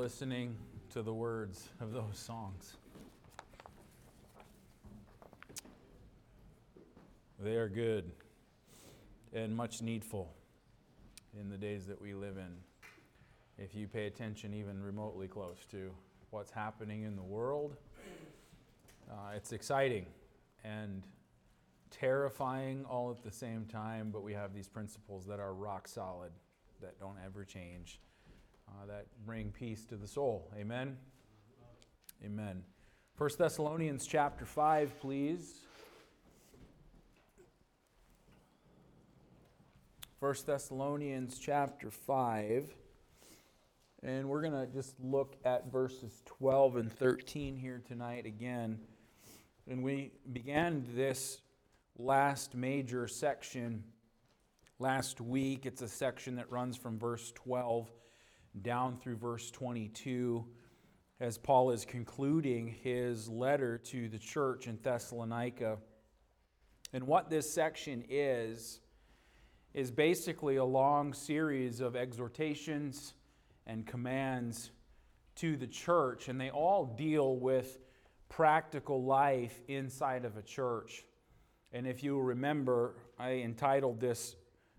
listening to the words of those songs. They are good and much needful in the days that we live in. If you pay attention even remotely close to what's happening in the world, uh, it's exciting and terrifying all at the same time, but we have these principles that are rock solid, that don't ever change uh, that bring peace to the soul. Amen. Amen. 1 Thessalonians chapter 5, please. 1 Thessalonians chapter 5. And we're going to just look at verses 12 and 13 here tonight again. And we began this last major section last week. It's a section that runs from verse 12 down through verse 22 as Paul is concluding his letter to the church in Thessalonica. And what this section is, is basically a long series of exhortations and commands to the church, and they all deal with practical life inside of a church. And if you remember, I entitled this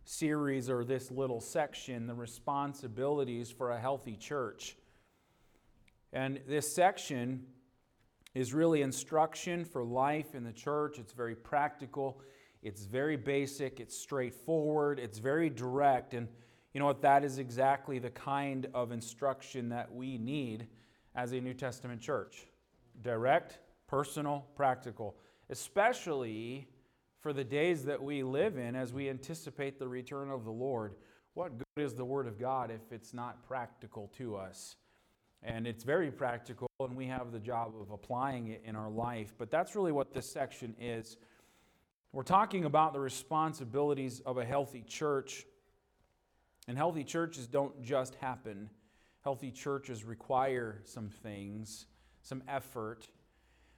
series or this little section, the responsibilities for a healthy church. And this section is really instruction for life in the church. It's very practical, it's very basic, it's straightforward, it's very direct. And you know what? That is exactly the kind of instruction that we need as a New Testament church direct, personal, practical, especially for the days that we live in as we anticipate the return of the Lord. What good is the Word of God if it's not practical to us? And it's very practical, and we have the job of applying it in our life. But that's really what this section is. We're talking about the responsibilities of a healthy church. And healthy churches don't just happen, healthy churches require some things, some effort.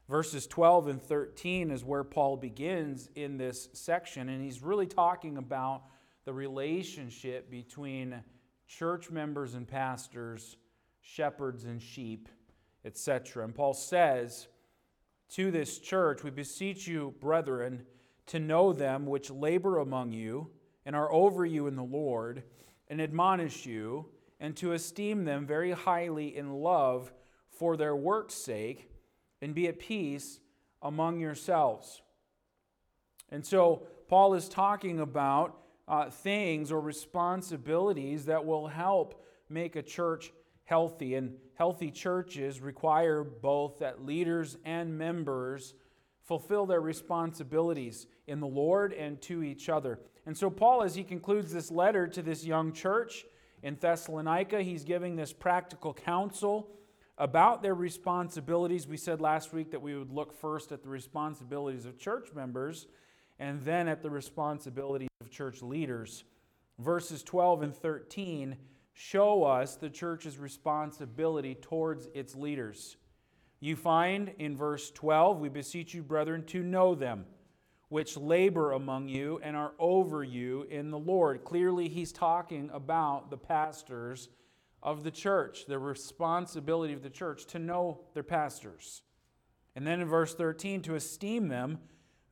Verses 12 and 13 is where Paul begins in this section, and he's really talking about the relationship between church members and pastors, shepherds and sheep, etc. And Paul says to this church, We beseech you, brethren, to know them which labor among you and are over you in the Lord, and admonish you, and to esteem them very highly in love for their work's sake and be at peace among yourselves. And so, Paul is talking about uh, things or responsibilities that will help make a church healthy. And healthy churches require both that leaders and members fulfill their responsibilities in the Lord and to each other. And so, Paul, as he concludes this letter to this young church in Thessalonica, he's giving this practical counsel about their responsibilities. We said last week that we would look first at the responsibilities of church members and then at the responsibilities of church leaders. Verses 12 and 13 show us the church's responsibility towards its leaders. You find in verse 12, we beseech you, brethren, to know them, which labor among you and are over you in the Lord. Clearly, he's talking about the pastors of the church, the responsibility of the church to know their pastors. And then in verse 13, to esteem them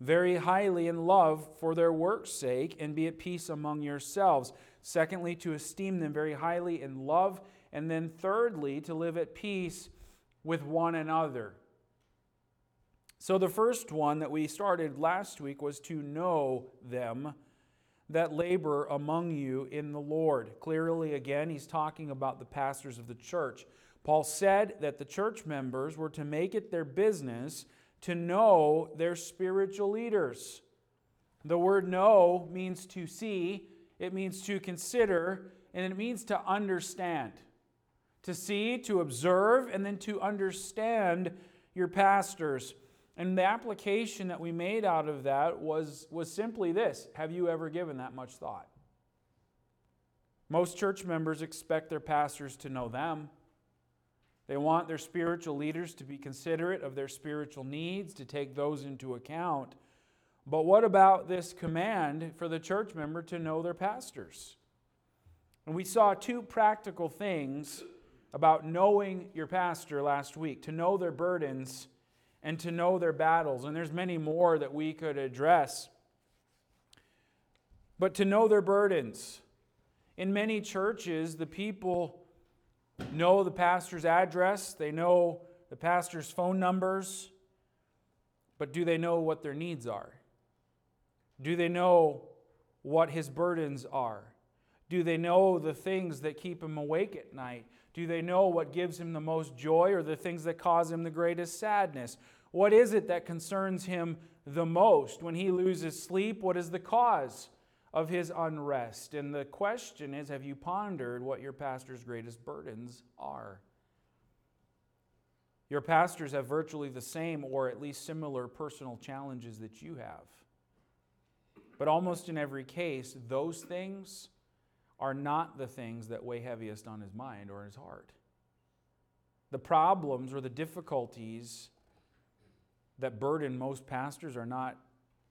very highly in love for their work's sake and be at peace among yourselves. Secondly, to esteem them very highly in love. And then thirdly, to live at peace with one another. So the first one that we started last week was to know them that labor among you in the Lord. Clearly, again, he's talking about the pastors of the church. Paul said that the church members were to make it their business to know their spiritual leaders. The word know means to see, it means to consider, and it means to understand. To see, to observe, and then to understand your pastors. And the application that we made out of that was, was simply this Have you ever given that much thought? Most church members expect their pastors to know them. They want their spiritual leaders to be considerate of their spiritual needs, to take those into account. But what about this command for the church member to know their pastors? And we saw two practical things about knowing your pastor last week, to know their burdens and to know their battles. And there's many more that we could address. But to know their burdens. In many churches, the people know the pastor's address, they know the pastor's phone numbers, but do they know what their needs are? Do they know what his burdens are? Do they know the things that keep him awake at night? Do they know what gives him the most joy or the things that cause him the greatest sadness? What is it that concerns him the most? When he loses sleep, what is the cause of his unrest? And the question is have you pondered what your pastor's greatest burdens are? Your pastors have virtually the same or at least similar personal challenges that you have. But almost in every case, those things are not the things that weigh heaviest on his mind or his heart. The problems or the difficulties that burden most pastors are not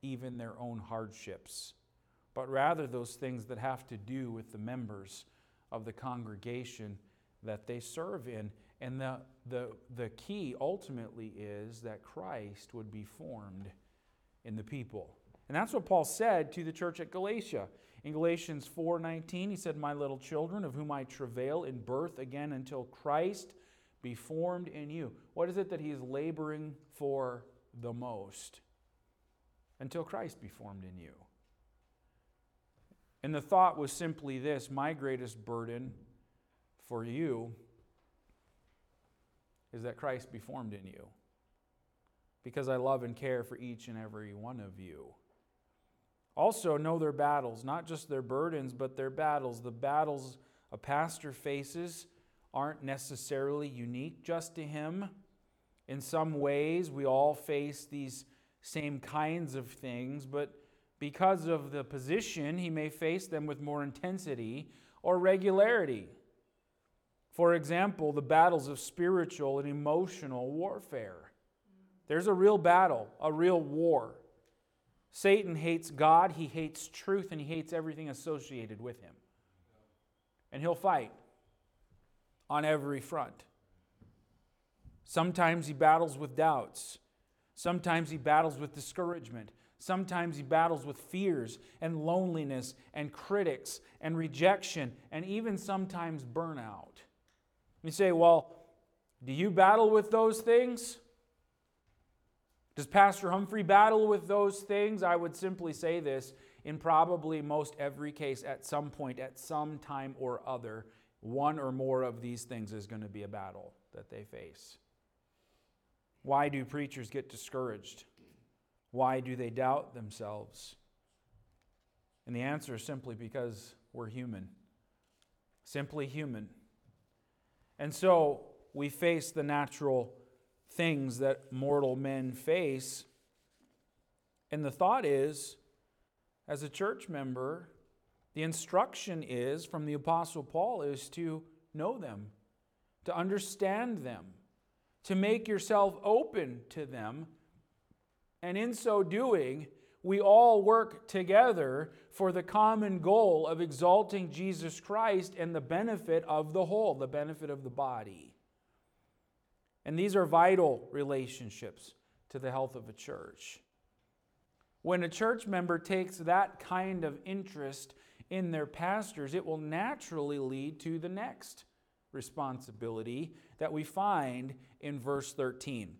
even their own hardships, but rather those things that have to do with the members of the congregation that they serve in. And the, the, the key ultimately is that Christ would be formed in the people. And that's what Paul said to the church at Galatia. In Galatians 4:19, he said, "My little children, of whom I travail in birth again until Christ be formed in you." What is it that he is laboring for the most? Until Christ be formed in you. And the thought was simply this my greatest burden for you is that Christ be formed in you. Because I love and care for each and every one of you. Also, know their battles, not just their burdens, but their battles. The battles a pastor faces aren't necessarily unique just to him. In some ways, we all face these same kinds of things, but because of the position, he may face them with more intensity or regularity. For example, the battles of spiritual and emotional warfare. There's a real battle, a real war. Satan hates God, he hates truth, and he hates everything associated with him. And he'll fight on every front. Sometimes he battles with doubts. Sometimes he battles with discouragement. Sometimes he battles with fears and loneliness and critics and rejection and even sometimes burnout. You say, well, do you battle with those things? Does Pastor Humphrey battle with those things? I would simply say this in probably most every case, at some point, at some time or other, one or more of these things is going to be a battle that they face. Why do preachers get discouraged? Why do they doubt themselves? And the answer is simply because we're human. Simply human. And so we face the natural things that mortal men face. And the thought is, as a church member, the instruction is from the Apostle Paul is to know them, to understand them, to make yourself open to them. And in so doing, we all work together for the common goal of exalting Jesus Christ and the benefit of the whole, the benefit of the body. And these are vital relationships to the health of a church. When a church member takes that kind of interest in their pastors, it will naturally lead to the next responsibility that we find in verse 13,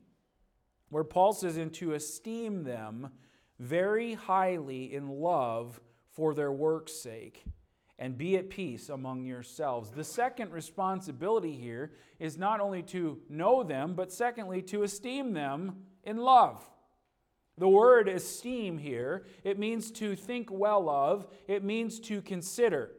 where Paul says, And to esteem them very highly in love for their work's sake and be at peace among yourselves. The second responsibility here is not only to know them, but secondly, to esteem them in love. The word esteem here, it means to think well of, it means to consider.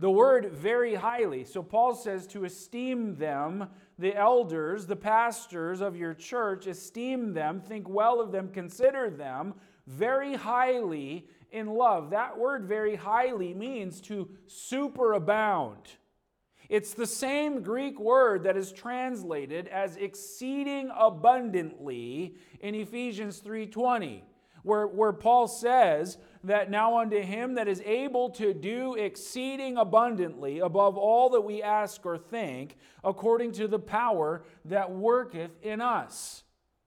The word very highly. So Paul says to esteem them, the elders, the pastors of your church, esteem them, think well of them, consider them very highly in love. That word very highly means to superabound. It's the same Greek word that is translated as exceeding abundantly in Ephesians 3:20, where, where Paul says that now unto him that is able to do exceeding abundantly above all that we ask or think, according to the power that worketh in us.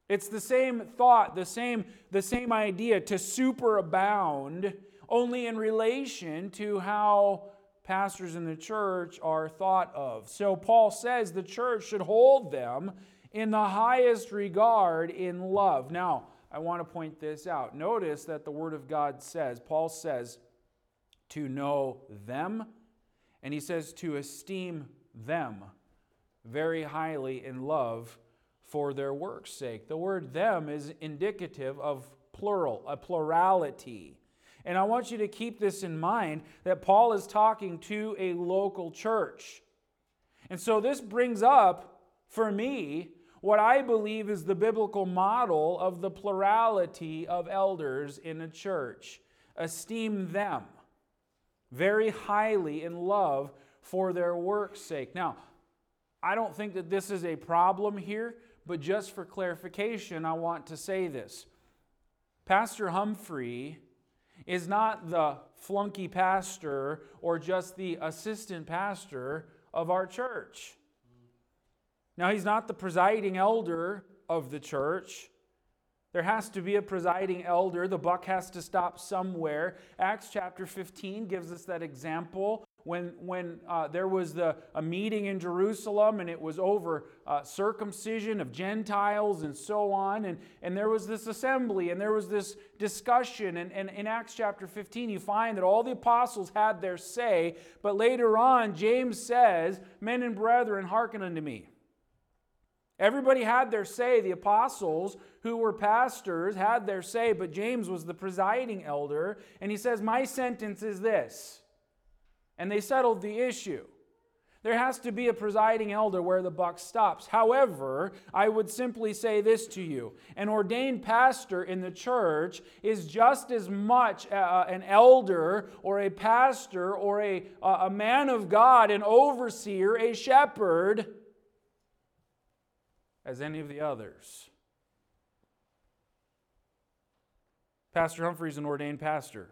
It's the same thought, the same, the same idea to superabound, only in relation to how pastors in the church are thought of. So Paul says the church should hold them in the highest regard in love. Now, I want to point this out. Notice that the Word of God says, Paul says, to know them, and he says to esteem them very highly in love for their work's sake. The word them is indicative of plural, a plurality. And I want you to keep this in mind that Paul is talking to a local church. And so this brings up for me what I believe is the biblical model of the plurality of elders in a church. Esteem them very highly in love for their work's sake. Now, I don't think that this is a problem here, but just for clarification, I want to say this. Pastor Humphrey is not the flunky pastor or just the assistant pastor of our church. Now, he's not the presiding elder of the church. There has to be a presiding elder. The buck has to stop somewhere. Acts chapter 15 gives us that example when, when uh, there was the, a meeting in Jerusalem and it was over uh, circumcision of Gentiles and so on. And, and there was this assembly and there was this discussion. And, and in Acts chapter 15, you find that all the apostles had their say. But later on, James says, Men and brethren, hearken unto me. Everybody had their say. The apostles, who were pastors, had their say, but James was the presiding elder. And he says, My sentence is this. And they settled the issue. There has to be a presiding elder where the buck stops. However, I would simply say this to you an ordained pastor in the church is just as much a, an elder or a pastor or a, uh, a man of God, an overseer, a shepherd as any of the others. Pastor Humphrey's an ordained pastor,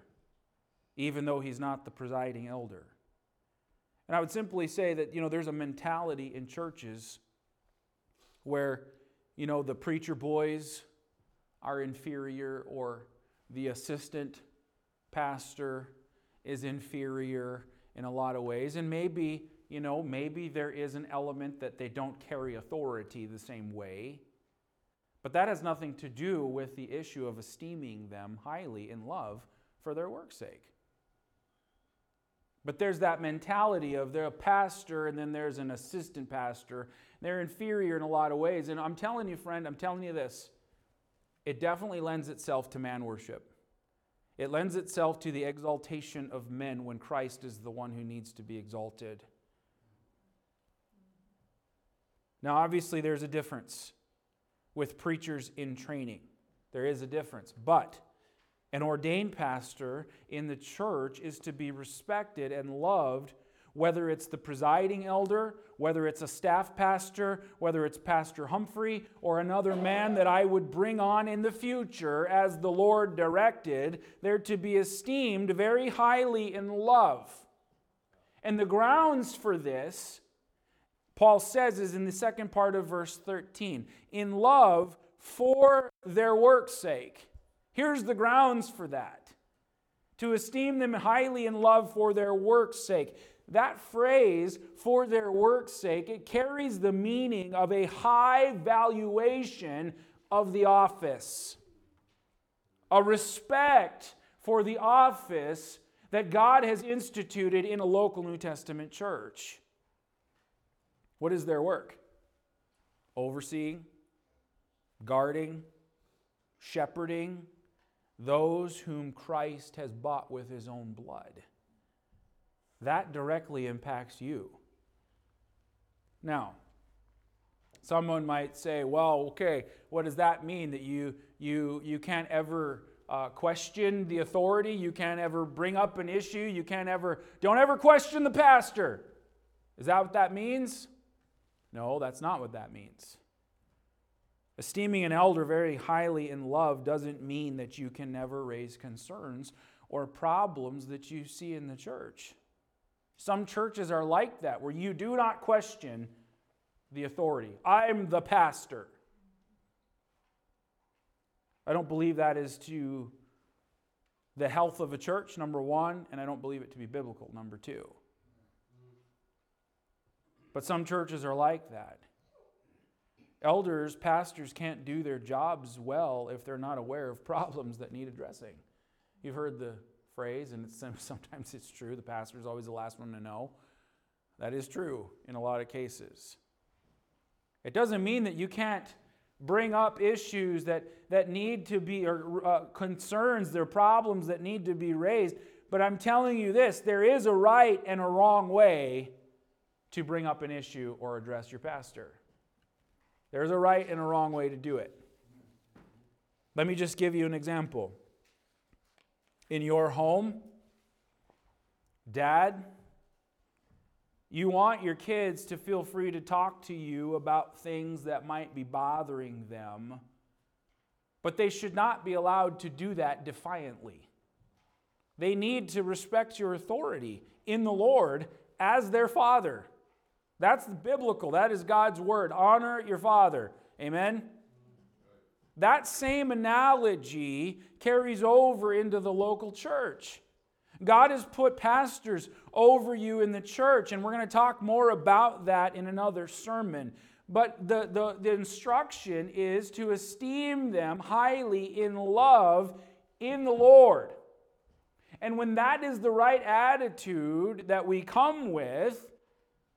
even though he's not the presiding elder. And I would simply say that, you know, there's a mentality in churches where, you know, the preacher boys are inferior or the assistant pastor is inferior in a lot of ways. And maybe you know, maybe there is an element that they don't carry authority the same way. But that has nothing to do with the issue of esteeming them highly in love for their work's sake. But there's that mentality of they're a pastor and then there's an assistant pastor. They're inferior in a lot of ways. And I'm telling you, friend, I'm telling you this it definitely lends itself to man worship. It lends itself to the exaltation of men when Christ is the one who needs to be exalted. Now, obviously, there's a difference with preachers in training. There is a difference. But an ordained pastor in the church is to be respected and loved, whether it's the presiding elder, whether it's a staff pastor, whether it's Pastor Humphrey, or another man that I would bring on in the future as the Lord directed. They're to be esteemed very highly in love. And the grounds for this Paul says is in the second part of verse 13 in love for their work's sake. Here's the grounds for that to esteem them highly in love for their work's sake. That phrase, for their work's sake, it carries the meaning of a high valuation of the office, a respect for the office that God has instituted in a local New Testament church. What is their work? Overseeing, guarding, shepherding those whom Christ has bought with his own blood. That directly impacts you. Now, someone might say, well, okay, what does that mean? That you, you, you can't ever uh, question the authority, you can't ever bring up an issue, you can't ever, don't ever question the pastor. Is that what that means? No, that's not what that means. Esteeming an elder very highly in love doesn't mean that you can never raise concerns or problems that you see in the church. Some churches are like that, where you do not question the authority. I'm the pastor. I don't believe that is to the health of a church, number one, and I don't believe it to be biblical, number two. But some churches are like that. Elders, pastors can't do their jobs well if they're not aware of problems that need addressing. You've heard the phrase, and it's, sometimes it's true, the pastor is always the last one to know. That is true in a lot of cases. It doesn't mean that you can't bring up issues that, that need to be, or uh, concerns, there are problems that need to be raised. But I'm telling you this there is a right and a wrong way to bring up an issue or address your pastor. There's a right and a wrong way to do it. Let me just give you an example. In your home, dad, you want your kids to feel free to talk to you about things that might be bothering them, but they should not be allowed to do that defiantly. They need to respect your authority in the Lord as their father. That's biblical. That is God's word. Honor your father. Amen? That same analogy carries over into the local church. God has put pastors over you in the church, and we're going to talk more about that in another sermon. But the, the, the instruction is to esteem them highly in love in the Lord. And when that is the right attitude that we come with,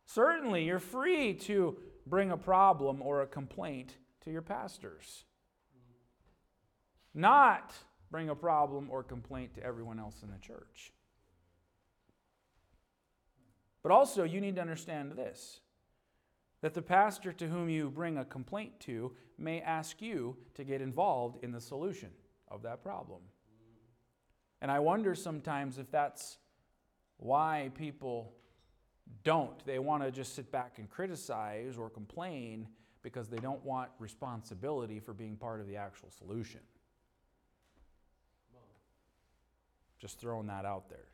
certainly you're free to bring a problem or a complaint to your pastors. Not bring a problem or complaint to everyone else in the church. But also, you need to understand this that the pastor to whom you bring a complaint to may ask you to get involved in the solution of that problem. And I wonder sometimes if that's why people don't. They want to just sit back and criticize or complain because they don't want responsibility for being part of the actual solution. Just throwing that out there.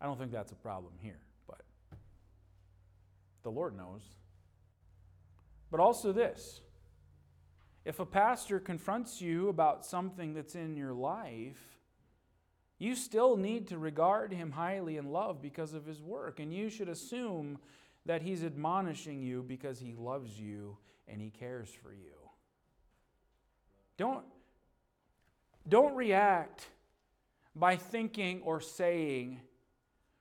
I don't think that's a problem here, but the Lord knows. But also, this if a pastor confronts you about something that's in your life, you still need to regard him highly in love because of his work. And you should assume that he's admonishing you because he loves you and he cares for you. Don't, don't react by thinking or saying,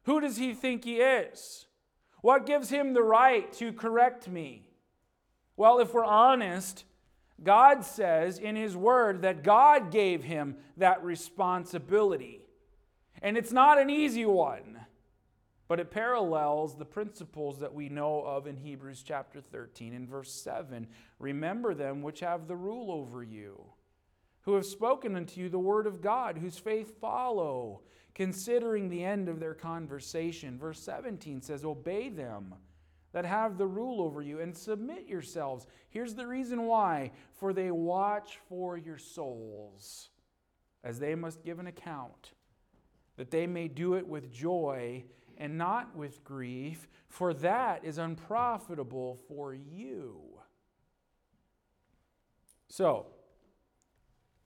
Who does he think he is? What gives him the right to correct me? Well, if we're honest, God says in His Word that God gave him that responsibility. And it's not an easy one, but it parallels the principles that we know of in Hebrews chapter 13 and verse 7. Remember them which have the rule over you who have spoken unto you the word of God, whose faith follow, considering the end of their conversation. Verse 17 says, Obey them that have the rule over you and submit yourselves. Here's the reason why for they watch for your souls, as they must give an account, that they may do it with joy and not with grief, for that is unprofitable for you. So,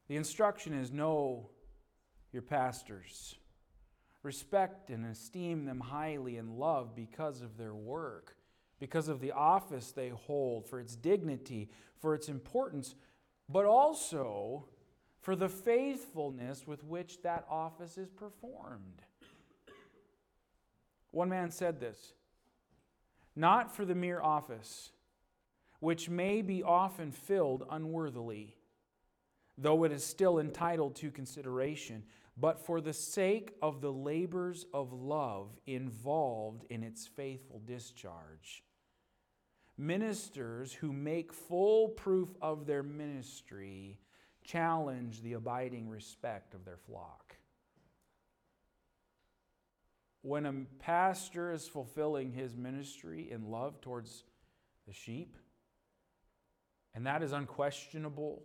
the instruction is know your pastors. Respect and esteem them highly and love because of their work, because of the office they hold, for its dignity, for its importance, but also for the faithfulness with which that office is performed. One man said this not for the mere office, which may be often filled unworthily though it is still entitled to consideration, but for the sake of the labors of love involved in its faithful discharge. Ministers who make full proof of their ministry challenge the abiding respect of their flock. When a pastor is fulfilling his ministry in love towards the sheep, And that is unquestionable.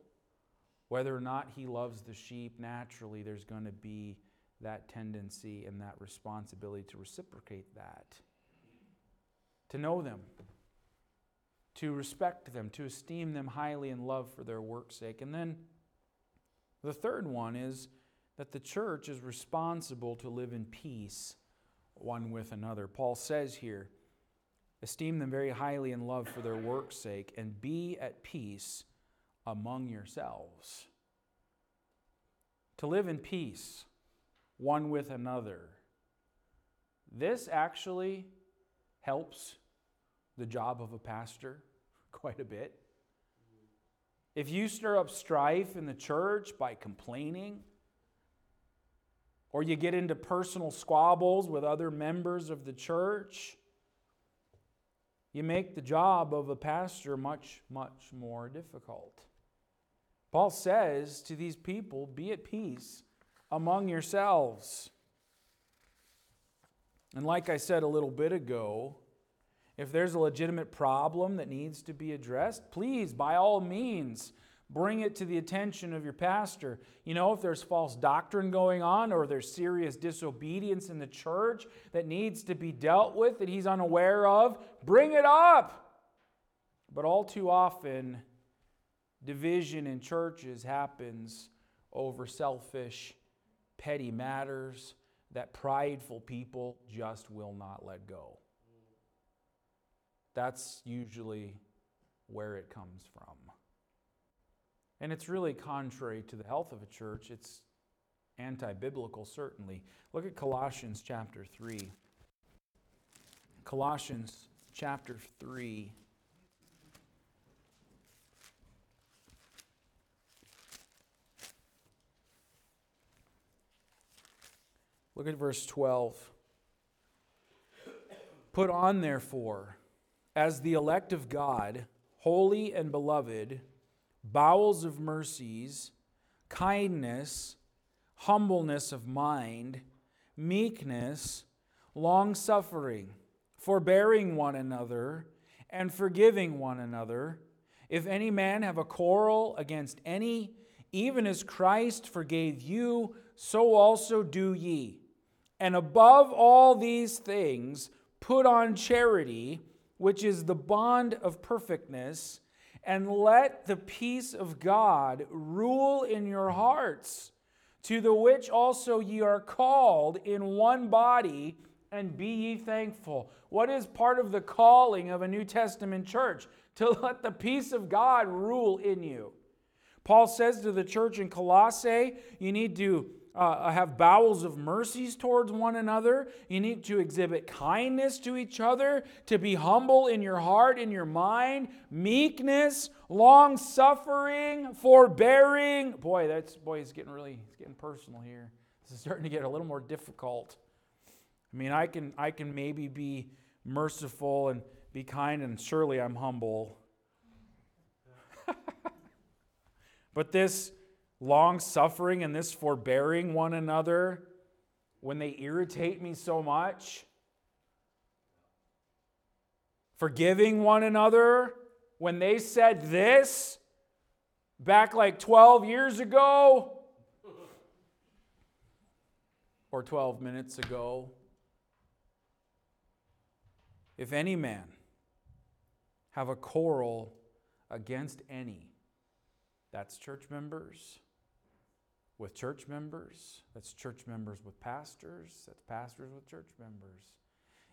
Whether or not he loves the sheep, naturally, there's going to be that tendency and that responsibility to reciprocate that, to know them, to respect them, to esteem them highly in love for their work's sake. And then the third one is that the church is responsible to live in peace one with another. Paul says here, esteem them very highly in love for their work's sake, and be at peace among yourselves. To live in peace one with another. This actually helps the job of a pastor quite a bit. If you stir up strife in the church by complaining, or you get into personal squabbles with other members of the church, you make the job of a pastor much, much more difficult. Paul says to these people, Be at peace among yourselves. And like I said a little bit ago, if there's a legitimate problem that needs to be addressed, please, by all means, bring it to the attention of your pastor. You know, if there's false doctrine going on or there's serious disobedience in the church that needs to be dealt with that he's unaware of, bring it up. But all too often, division in churches happens over selfish, petty matters that prideful people just will not let go. That's usually where it comes from. And it's really contrary to the health of a church. It's anti biblical, certainly. Look at Colossians chapter 3. Colossians chapter 3. Look at verse 12. Put on, therefore, as the elect of God, holy and beloved, bowels of mercies, kindness, humbleness of mind, meekness, long suffering, forbearing one another, and forgiving one another. If any man have a quarrel against any, even as Christ forgave you, so also do ye. And above all these things, put on charity, which is the bond of perfectness and let the peace of God rule in your hearts, to the which also ye are called in one body, and be ye thankful. What is part of the calling of a New Testament church? To let the peace of God rule in you. Paul says to the church in Colossae, you need to uh, have bowels of mercies towards one another. You need to exhibit kindness to each other, to be humble in your heart, in your mind, meekness, long suffering, forbearing. Boy, that's boy, it's getting really it's getting personal here. This is starting to get a little more difficult. I mean, I can I can maybe be merciful and be kind, and surely I'm humble. but this long suffering and this forbearing one another when they irritate me so much, forgiving one another when they said this back like 12 years ago or 12 minutes ago. If any man have a quarrel against any, that's church members with church members, that's church members with pastors, that's pastors with church members.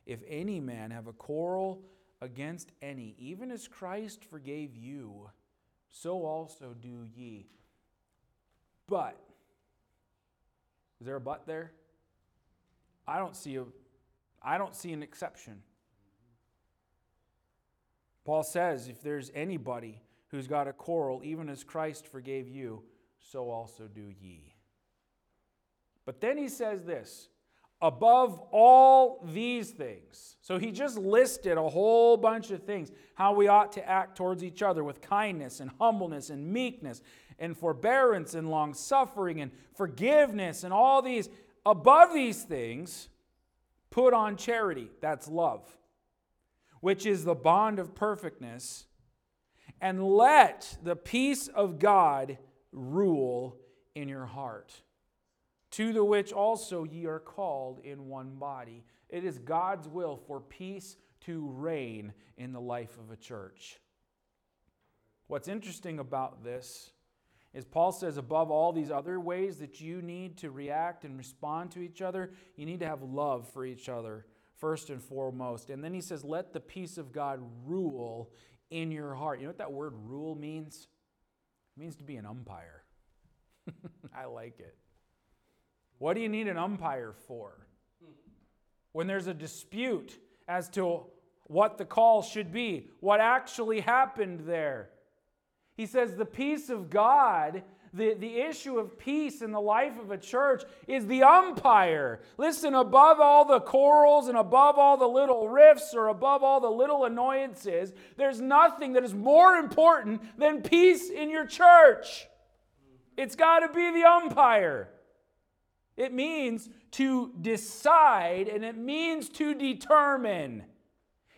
If any man have a quarrel against any, even as Christ forgave you, so also do ye. But, is there a but there? I don't see a I don't see an exception. Paul says if there's anybody who's got a quarrel, even as Christ forgave you, so also do ye. But then he says this above all these things. So he just listed a whole bunch of things how we ought to act towards each other with kindness and humbleness and meekness and forbearance and long suffering and forgiveness and all these. Above these things, put on charity. That's love, which is the bond of perfectness and let the peace of God rule in your heart, to the which also ye are called in one body. It is God's will for peace to reign in the life of a church. What's interesting about this is Paul says, above all these other ways that you need to react and respond to each other, you need to have love for each other first and foremost. And then he says, let the peace of God rule in your heart. You know what that word rule means? It means to be an umpire. I like it. What do you need an umpire for? When there's a dispute as to what the call should be, what actually happened there. He says the peace of God, the, the issue of peace in the life of a church is the umpire. Listen, above all the quarrels and above all the little rifts or above all the little annoyances, there's nothing that is more important than peace in your church. It's got to be the umpire. It means to decide and it means to determine.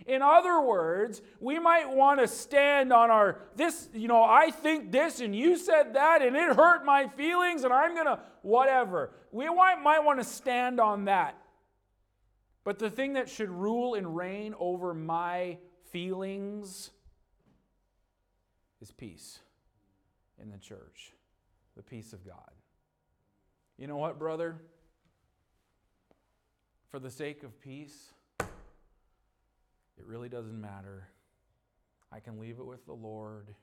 In other words, we might want to stand on our, this, you know, I think this and you said that and it hurt my feelings and I'm going to, whatever. We might, might want to stand on that. But the thing that should rule and reign over my feelings is peace in the church, the peace of God. You know what, brother? For the sake of peace, it really doesn't matter. I can leave it with the Lord.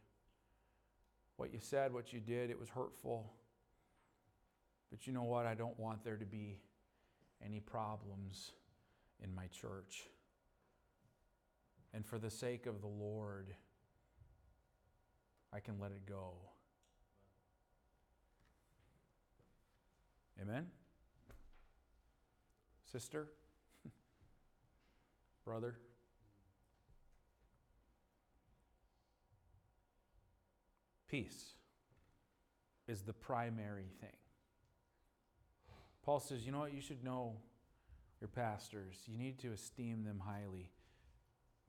What you said, what you did, it was hurtful. But you know what? I don't want there to be any problems in my church. And for the sake of the Lord, I can let it go. Amen? Sister? Brother? Peace is the primary thing. Paul says, you know what? You should know your pastors. You need to esteem them highly.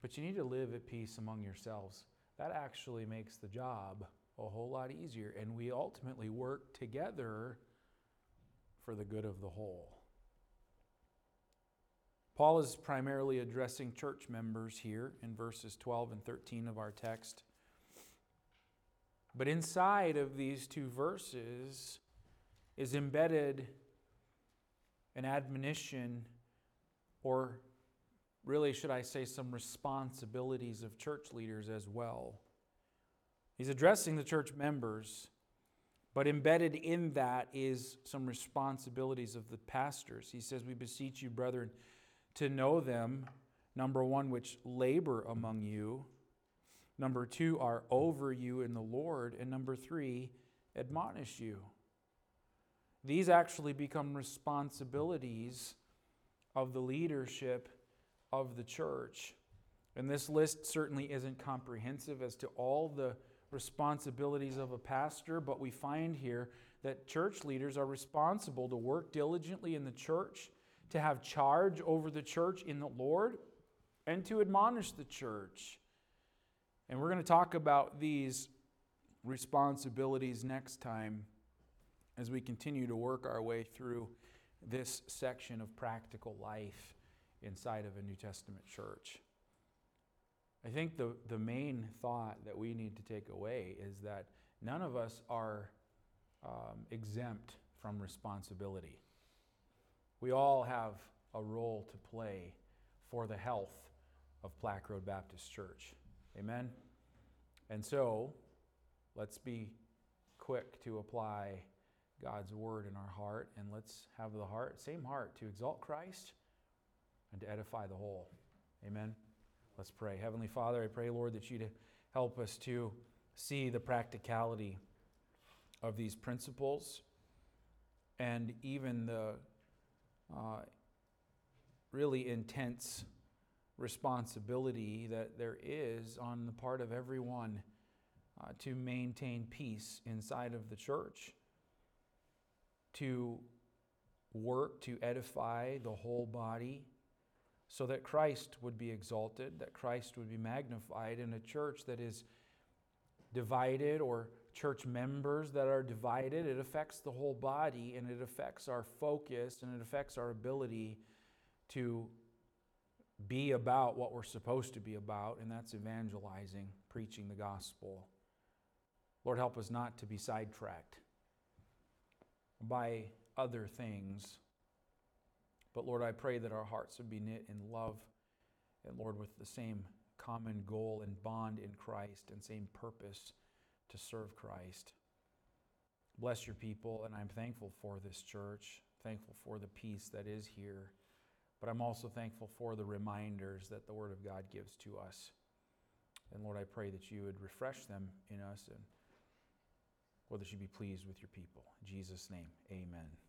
But you need to live at peace among yourselves. That actually makes the job a whole lot easier. And we ultimately work together for the good of the whole. Paul is primarily addressing church members here in verses 12 and 13 of our text. But inside of these two verses is embedded an admonition, or really, should I say, some responsibilities of church leaders as well. He's addressing the church members, but embedded in that is some responsibilities of the pastors. He says, We beseech you, brethren, to know them, number one, which labor among you Number two, are over you in the Lord. And number three, admonish you. These actually become responsibilities of the leadership of the church. And this list certainly isn't comprehensive as to all the responsibilities of a pastor, but we find here that church leaders are responsible to work diligently in the church, to have charge over the church in the Lord, and to admonish the church. And we're going to talk about these responsibilities next time as we continue to work our way through this section of practical life inside of a New Testament church. I think the, the main thought that we need to take away is that none of us are um, exempt from responsibility. We all have a role to play for the health of Plaque Road Baptist Church. Amen? And so, let's be quick to apply God's word in our heart, and let's have the heart, same heart, to exalt Christ and to edify the whole. Amen? Let's pray. Heavenly Father, I pray, Lord, that you'd help us to see the practicality of these principles and even the uh, really intense responsibility that there is on the part of everyone uh, to maintain peace inside of the church, to work to edify the whole body so that Christ would be exalted, that Christ would be magnified in a church that is divided or church members that are divided. It affects the whole body and it affects our focus and it affects our ability to be about what we're supposed to be about, and that's evangelizing, preaching the gospel. Lord, help us not to be sidetracked by other things. But Lord, I pray that our hearts would be knit in love and Lord, with the same common goal and bond in Christ and same purpose to serve Christ. Bless your people, and I'm thankful for this church, thankful for the peace that is here, but I'm also thankful for the reminders that the Word of God gives to us. And Lord, I pray that you would refresh them in us and Lord, that you be pleased with your people. In Jesus' name, amen.